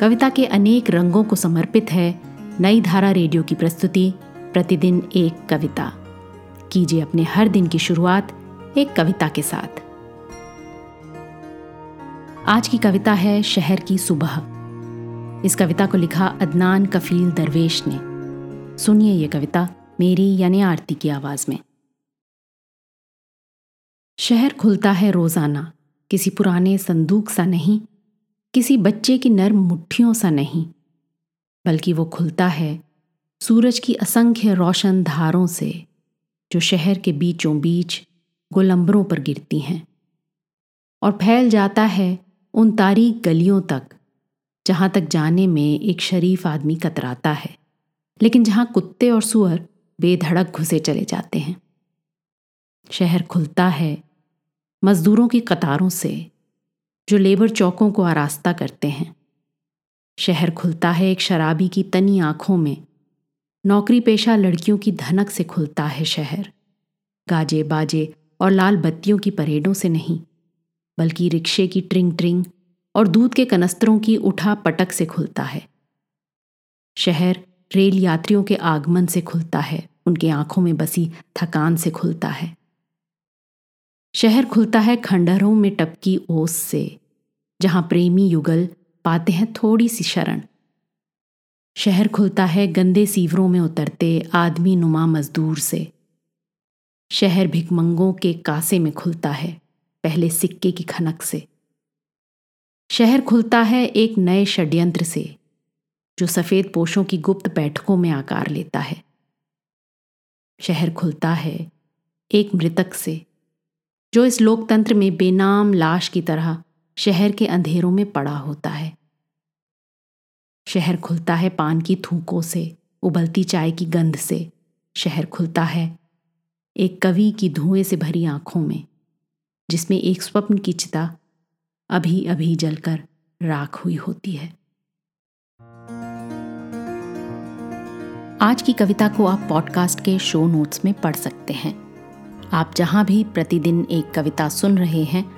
कविता के अनेक रंगों को समर्पित है नई धारा रेडियो की प्रस्तुति, प्रतिदिन एक कविता। कीजिए अपने हर दिन की शुरुआत एक कविता के साथ। आज की कविता है शहर की सुबह। इस कविता को लिखा अदनान कफील दरवेश ने। सुनिए ये कविता मेरी यानी आरती की आवाज़ में। शहर खुलता है रोज़ाना, किसी पुराने संदूक सा नहीं किसी बच्चे की नर्म मुट्ठियों सा नहीं, बल्कि वो खुलता है सूरज की असंख्य रोशन धारों से, जो शहर के बीचों बीच गोलंबरों पर गिरती हैं। और फैल जाता है उन तारीख गलियों तक, जहाँ तक जाने में एक शरीफ आदमी कतराता है, लेकिन जहाँ कुत्ते और सुअर बेधड़क घुसे चले जाते हैं। शहर खुलता है मजदूरों की कतारों से जो लेबर चौकों को आरास्ता करते हैं। शहर खुलता है एक शराबी की तनी आँखों में। नौकरी पेशा लड़कियों की धनक से खुलता है शहर। गाजे बाजे और लाल बत्तियों की परेडों से नहीं, बल्कि रिक्शे की ट्रिंग ट्रिंग और दूध के कनस्तरों की उठा पटक से खुलता है। शहर रेल यात्रियों के आगमन से खुलता है, उनकी आँखों में बसी थकान से खुलता है। शहर खुलता है खंडहरों में टपकी ओस से। जहाँ प्रेमी युगल पाते हैं थोड़ी सी शरण। शहर खुलता है, गंदे सीवरों में उतरते आदमी नुमा मजदूर से। शहर भिकमंगों के कासे में खुलता है, पहले सिक्के की खनक से। शहर खुलता है एक नए षड्यंत्र से, जो सफ़ेद पोशों की गुप्त बैठकों में आकार लेता है। शहर खुलता है एक मृतक से, जो इस लोकतंत्र में बेनाम लाश की तरह शहर के अंधेरों में पड़ा होता है। शहर खुलता है पान की थूकों से, उबलती चाय की गंध से। शहर खुलता है एक कवि की धुएँ से भरी आँखों में, जिसमें एक स्वप्न की चिता अभी अभी जलकर राख हुई होती है। आज की कविता को आप पॉडकास्ट के शो नोट्स में पढ़ सकते हैं। आप जहाँ भी प्रतिदिन एक कविता सुन रहे हैं